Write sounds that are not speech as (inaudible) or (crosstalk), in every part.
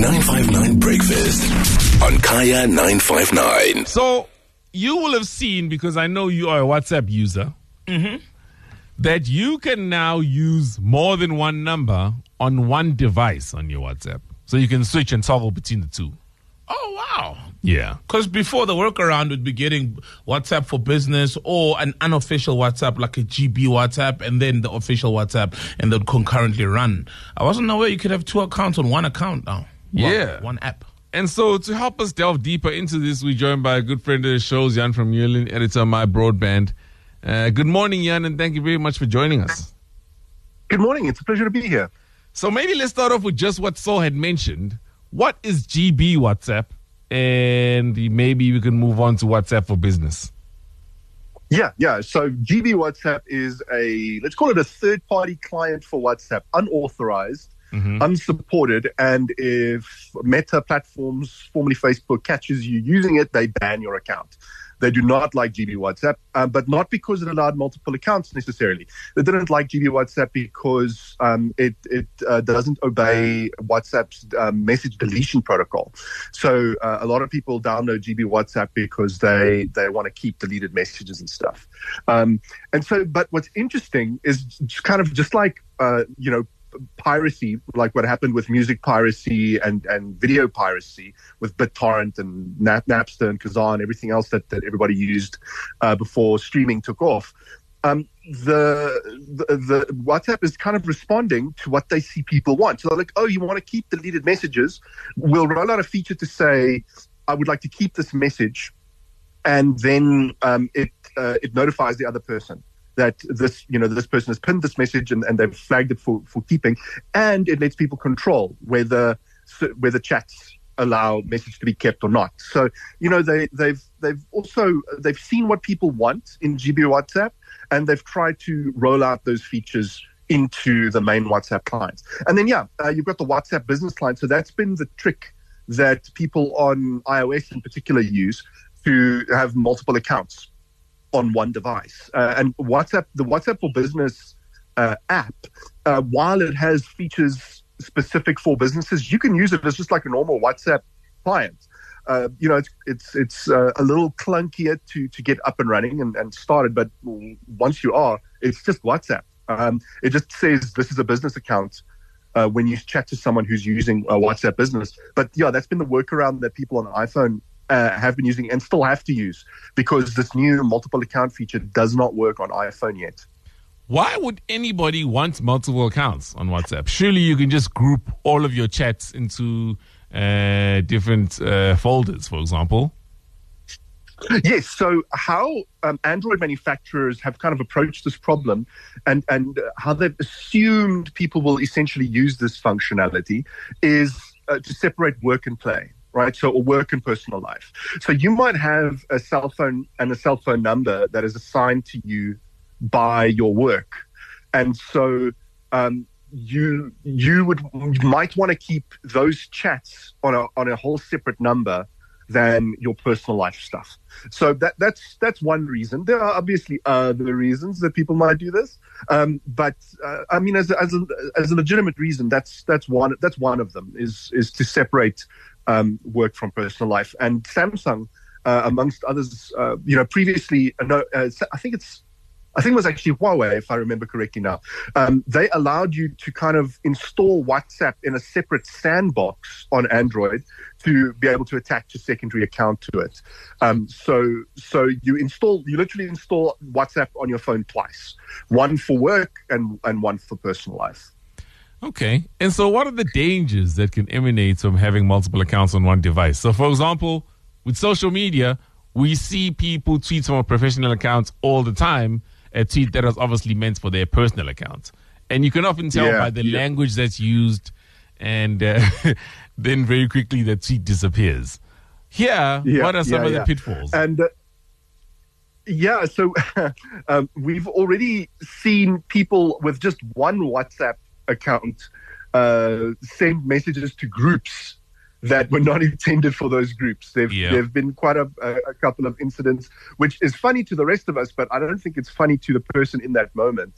959 Breakfast on Kaya 959. So you will have seen because I know you are a WhatsApp user mm-hmm. that you can now use more than one number on one device on your WhatsApp. So you can switch and toggle between the two. Oh wow! Yeah. Because before the workaround would be getting WhatsApp for business or an unofficial WhatsApp like a GB WhatsApp and then the official WhatsApp and they'd concurrently run. I wasn't aware you could have two accounts on one account now. One- Yeah. one app. And so to help us delve deeper into this, we're joined by a good friend of the show, Jan Vermeulen, editor of MyBroadband. Uh, good morning, Jan, and thank you very much for joining us. Good morning. It's a pleasure to be here. So maybe let's start off with just what Saul had mentioned. What is GB WhatsApp? And maybe we can move on to WhatsApp for business. Yeah, yeah. So GB WhatsApp is a let's call it a third party client for WhatsApp, unauthorized, unsupported, and if Meta platforms, formerly Facebook, catches you using it, they ban your account. They do not like GB WhatsApp, uh, but not because it allowed multiple accounts necessarily. They didn't like GB WhatsApp because um, it it uh, doesn't obey WhatsApp's um, message deletion protocol. So uh, a lot of people download GB WhatsApp because they they want to keep deleted messages and stuff. Um, and so, but what's interesting is kind of just like uh, you know piracy, like what happened with music piracy and, and video piracy with BitTorrent and Nap- Napster and Kazaa and everything else that, that everybody used uh, before streaming took off. Um, the, the the WhatsApp is kind of responding to what they see people want. So they're like, oh, you want to keep deleted messages? We'll roll out a feature to say, I would like to keep this message, and then um, it uh, it notifies the other person that this you know this person has pinned this message and, and they've flagged it for, for keeping and it lets people control whether whether chats allow message to be kept or not. So you know they they've they've also they've seen what people want in GB WhatsApp and they've tried to roll out those features into the main WhatsApp clients. And then yeah uh, you've got the WhatsApp business client. So that's been the trick that people on iOS in particular use to have multiple accounts on one device. Uh, and WhatsApp, the WhatsApp for Business uh, app, uh, while it has features specific for businesses, you can use it as just like a normal WhatsApp client. Uh, you know, it's it's it's uh, a little clunkier to to get up and running and, and started, but once you are, it's just WhatsApp. Um, it just says this is a business account. Uh, when you chat to someone who's using uh, WhatsApp Business, but yeah, that's been the workaround that people on iPhone uh, have been using and still have to use because this new multiple account feature does not work on iPhone yet. Why would anybody want multiple accounts on WhatsApp? Surely you can just group all of your chats into uh, different uh, folders, for example. Yes. So, how um, Android manufacturers have kind of approached this problem, and and how they've assumed people will essentially use this functionality, is uh, to separate work and play right? So, or work and personal life. So, you might have a cell phone and a cell phone number that is assigned to you by your work, and so um, you you would you might want to keep those chats on a on a whole separate number than your personal life stuff. So that that's that's one reason. There are obviously other reasons that people might do this, um, but uh, I mean, as a, as a as a legitimate reason, that's that's one that's one of them is is to separate um, work from personal life. And Samsung, uh, amongst others, uh, you know, previously, uh, no, uh, I think it's, I think it was actually Huawei, if I remember correctly now. Um, they allowed you to kind of install WhatsApp in a separate sandbox on Android to be able to attach a secondary account to it. Um, so, so you install, you literally install WhatsApp on your phone twice, one for work and and one for personal life. Okay. And so, what are the dangers that can emanate from having multiple accounts on one device? So, for example, with social media, we see people tweet from a professional account all the time, a tweet that was obviously meant for their personal account. And you can often tell Yeah, by the yeah. language that's used, and uh, (laughs) then very quickly the tweet disappears. Here, Yeah, what are some of the pitfalls? And uh, yeah, so (laughs) um, we've already seen people with just one WhatsApp account uh, send messages to groups that were not (laughs) intended for those groups. There've, Yeah. been quite a, a, couple of incidents, which is funny to the rest of us, but I don't think it's funny to the person in that moment.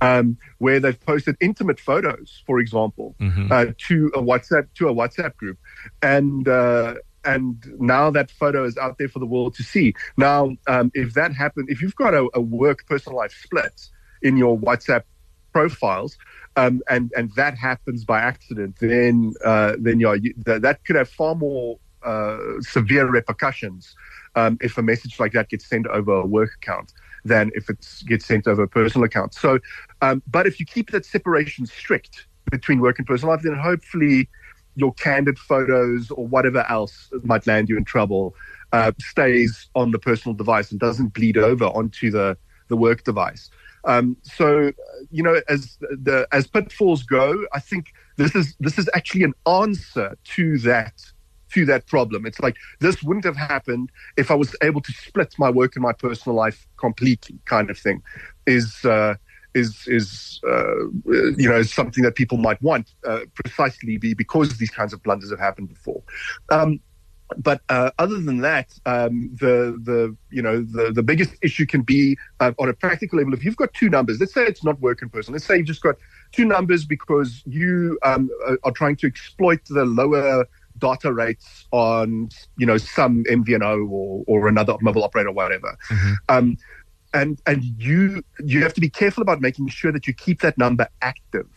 um, where they've posted intimate photos, for example, uh, to a WhatsApp to a WhatsApp group, and uh, and now that photo is out there for the world to see. Now, um, if that happens, if you've got a, a work personal life split in your WhatsApp profiles, um, and and that happens by accident, then uh, then yeah, you, that, that could have far more uh, severe repercussions um, if a message like that gets sent over a work account than if it gets sent over a personal account. So, um, but if you keep that separation strict between work and personal life, then hopefully your candid photos or whatever else might land you in trouble uh, stays on the personal device and doesn't bleed over onto the the work device. Um, so, you know, as the as pitfalls go, I think this is this is actually an answer to that to that problem. It's like this wouldn't have happened if I was able to split my work and my personal life completely, kind of thing. Is uh, is is uh, you know something that people might want uh, precisely be because these kinds of blunders have happened before. Um, but uh, other than that, um, the the you know the the biggest issue can be uh, on a practical level. If you've got two numbers, let's say it's not work in person. Let's say you've just got two numbers because you um, are trying to exploit the lower data rates on you know some MVNO or or another mobile operator or whatever. Mm-hmm. Um, and and you you have to be careful about making sure that you keep that number active.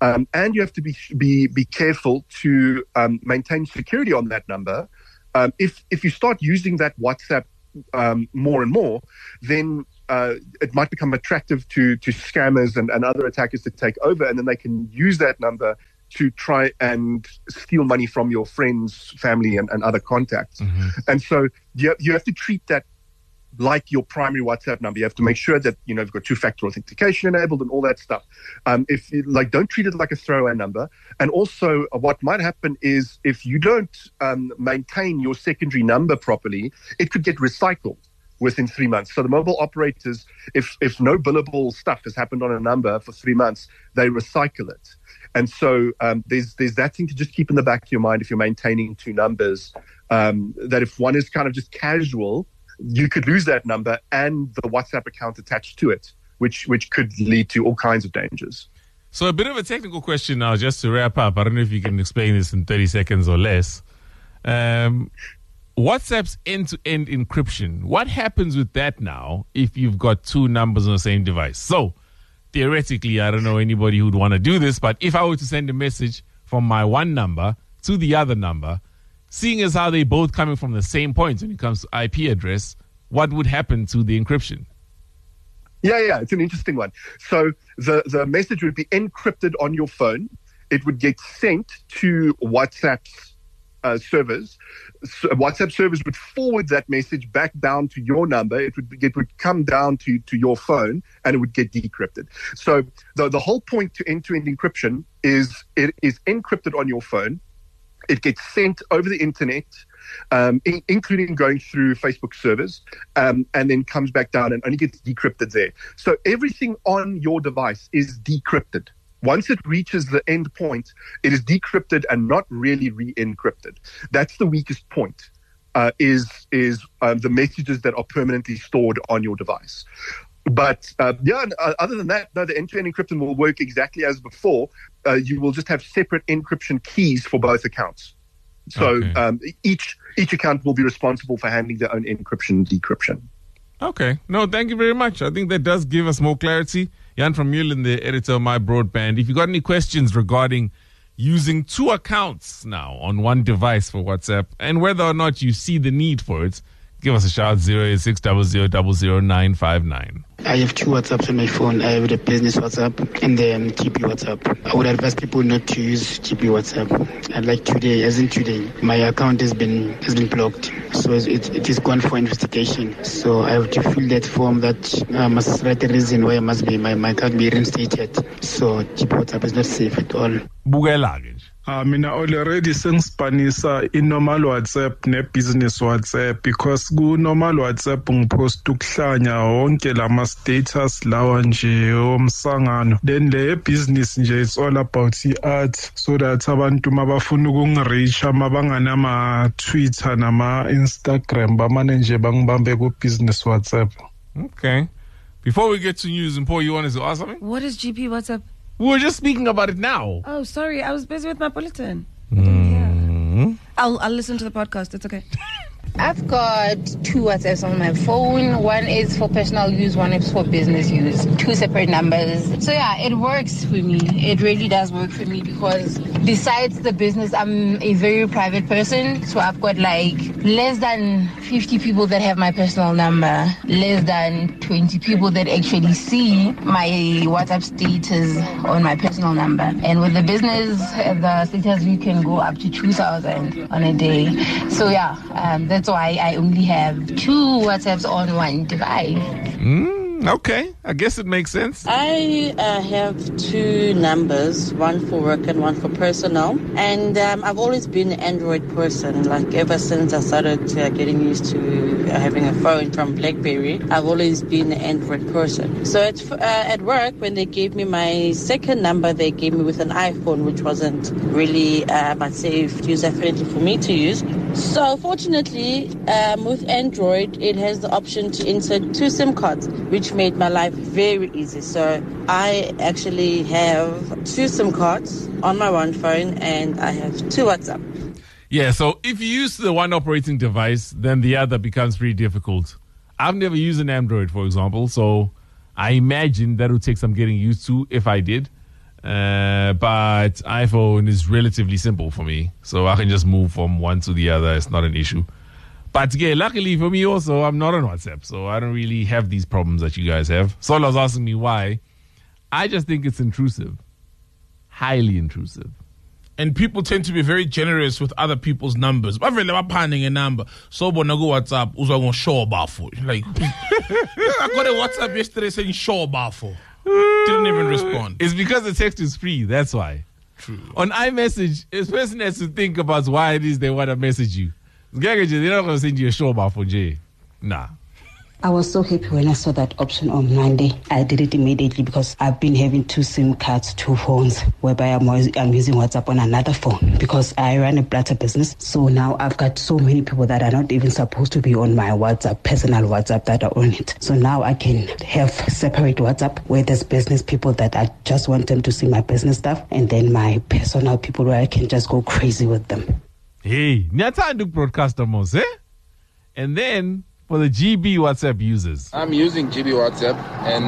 Um, and you have to be be be careful to um, maintain security on that number. Um, if if you start using that WhatsApp um, more and more, then uh, it might become attractive to to scammers and, and other attackers to take over, and then they can use that number to try and steal money from your friends, family, and, and other contacts. And so you, you have to treat that like your primary WhatsApp number. You have to make sure that you know you've got two-factor authentication enabled and all that stuff. Um, if you, like, don't treat it like a throwaway number. And also, uh, what might happen is if you don't um, maintain your secondary number properly, it could get recycled within three months. So the mobile operators, if if no billable stuff has happened on a number for three months, they recycle it. And so um, there's there's that thing to just keep in the back of your mind if you're maintaining two numbers. Um, that if one is kind of just casual, you could lose that number and the WhatsApp account attached to it, which which could lead to all kinds of dangers. So a bit of a technical question now, just to wrap up. I don't know if you can explain this in 30 seconds or less. Um, WhatsApp's end-to-end encryption. What happens with that now if you've got two numbers on the same device? So theoretically, I don't know anybody who'd want to do this, but if I were to send a message from my one number to the other number, seeing as how they both coming from the same point when it comes to IP address, what would happen to the encryption? Yeah, yeah, it's an interesting one. So the, the message would be encrypted on your phone. It would get sent to WhatsApp's uh, servers. So WhatsApp servers would forward that message back down to your number. It would it would come down to, to your phone and it would get decrypted. So the the whole point to end to end encryption is it is encrypted on your phone. It gets sent over the internet, um, in, including going through Facebook servers, um, and then comes back down and only gets decrypted there. So everything on your device is decrypted. Once it reaches the end point, it is decrypted and not really re-encrypted. That's the weakest point. Uh, is is uh, the messages that are permanently stored on your device. But uh, yeah, uh, other than that, no, the end-to-end encryption will work exactly as before. Uh, you will just have separate encryption keys for both accounts. So Okay. um, each each account will be responsible for handling their own encryption and decryption. Okay. No, thank you very much. I think that does give us more clarity. Jan Vermeulen, the editor of MyBroadband. If you got any questions regarding using two accounts now on one device for WhatsApp and whether or not you see the need for it, give us a shout 086 959. I have two WhatsApps on my phone. I have the business WhatsApp and the um, GP WhatsApp. I would advise people not to use GP WhatsApp. And like today, as in today, my account has been has been blocked, so it, it is gone for investigation. So I have to fill that form that uh, must write the reason why I must be my, my account be reinstated. So GP WhatsApp is not safe at all. Bukela-ke nje. Uh, mina already sengispanisa i-normal whatsapp ne-business whatsapp because ku-normal whatsapp ngiposta ukuhlanya wonke lama-status lawa nje omsangano then le ye-business nje it's all about i-art so that abantu mabafuna ukungireacha mabanganama-twitter nama-instagram bamane nje bangibambe ku-business whatsapp Okay. Before we get to news, and Paul, you wanted to ask something? What is GP WhatsApp? We were just speaking about it now. Oh, sorry, I was busy with my bulletin. I didn't hear. I'll I'll listen to the podcast. It's okay. (laughs) I've got two WhatsApps on my phone. One is for personal use, one is for business use. Two separate numbers. So yeah, it works for me. It really does work for me because besides the business, I'm a very private person. So I've got like less than 50 people that have my personal number, less than 20 people that actually see my WhatsApp status on my personal number. And with the business, the status view can go up to 2,000 on a day. So yeah, um, that's why I only have two WhatsApps on one device. Mm, okay, I guess it makes sense. I uh, have two numbers, one for work and one for personal. And um, I've always been an Android person. Like ever since I started uh, getting used to having a phone from BlackBerry, I've always been an Android person. So at, uh, at work, when they gave me my second number, they gave me with an iPhone, which wasn't really, uh, I'd say, user friendly for me to use. So fortunately, um, with Android, it has the option to insert two SIM cards, which made my life very easy. So I actually have two SIM cards on my one phone, and I have two WhatsApp. Yeah, so if you use the one operating device, then the other becomes pretty difficult. I've never used an Android, for example, so I imagine that would take some getting used to if I did. Uh, but iPhone is relatively simple for me, so I can just move from one to the other. It's not an issue. But yeah, luckily for me also, I'm not on WhatsApp, so I don't really have these problems that you guys have. Solo's asking me why. I just think it's intrusive, highly intrusive. And people tend to be very generous with other people's numbers. bavele baphane a number so bona ku-whatsapp uzwa ngo-sure bafo like (laughs) i got a whatsapp yesterday saying sure bafo didn't even respond It's because the text is free. That's why. True. On iMessage, a person has to think about why it is they want to message you. Ngeke nje, They're not going to send you a show about for J. Nah. I was so happy when I saw that option on Monday. I did it immediately because I've been having two SIM cards, two phones, whereby I'm, I'm using WhatsApp on another phone because I run a platter business. So now I've got so many people that are not even supposed to be on my WhatsApp, personal WhatsApp that are on it. So now I can have separate WhatsApp where there's business people that I just want them to see my business stuff and then my personal people where I can just go crazy with them. Hey, niyathanda broadcaster mos, eh? And then for the GB WhatsApp users. I'm using GB WhatsApp and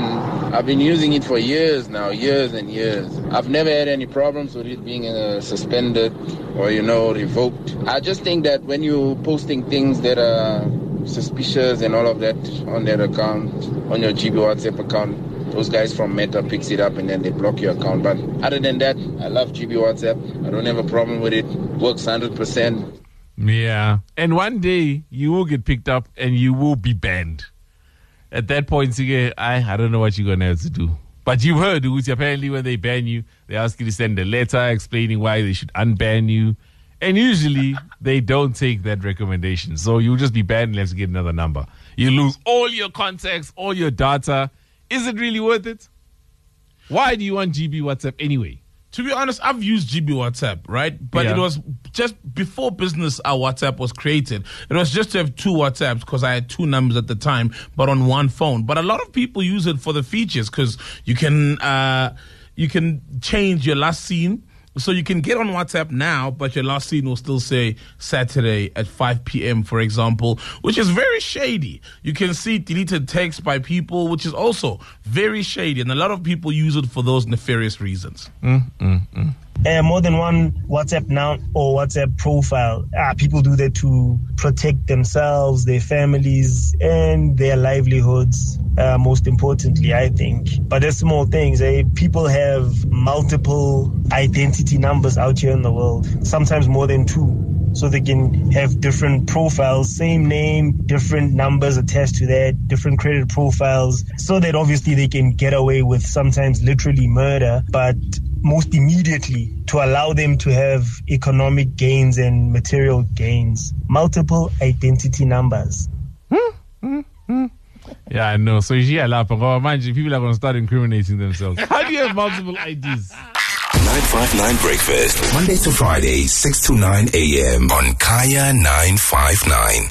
I've been using it for years now, years and years. I've never had any problems with it being uh, suspended or, you know, revoked. I just think that when you're posting things that are suspicious and all of that on that account, on your GB WhatsApp account, those guys from Meta picks it up and then they block your account. But other than that, I love GB WhatsApp. I don't have a problem with it. Works 100%. Yeah. And one day you will get picked up and you will be banned. At that point, Sige, I, I don't know what you're going to have to do. But you've heard, Uzi, apparently when they ban you, they ask you to send a letter explaining why they should unban you. And usually (laughs) they don't take that recommendation. So you'll just be banned and have to get another number. You lose all your contacts, all your data. Is it really worth it? Why do you want GB WhatsApp anyway? To be honest i've used gb whatsapp right? But Yeah. it was just before business our whatsapp was created. It was just to have two whatsapps because i had two numbers at the time but on one phone. But a lot of people use it for the features because you can uh, you can change your last seen so you can get on WhatsApp now, but your last seen will still say Saturday at 5 p.m., for example, which is very shady. You can see deleted text by people, which is also very shady. And a lot of people use it for those nefarious reasons. Mm, mm, mm. Uh, more than one WhatsApp now or WhatsApp profile. Ah, people do that to protect themselves, their families, and their livelihoods. Uh, most importantly, I think. But there's small things. Eh? People have multiple identity numbers out here in the world. Sometimes more than two. So they can have different profiles, same name, different numbers attached to that, different credit profiles, so that obviously they can get away with sometimes literally murder, but most immediately to allow them to have economic gains and material gains. Multiple identity numbers. Hmm? Hmm? Hmm? Yeah, I know. So yeah, lapha ngoba manje people are going to start incriminating themselves. (laughs) How do you have multiple IDs? 959 Breakfast. Monday to Friday, 6 to 9 a.m. on Kaya 959.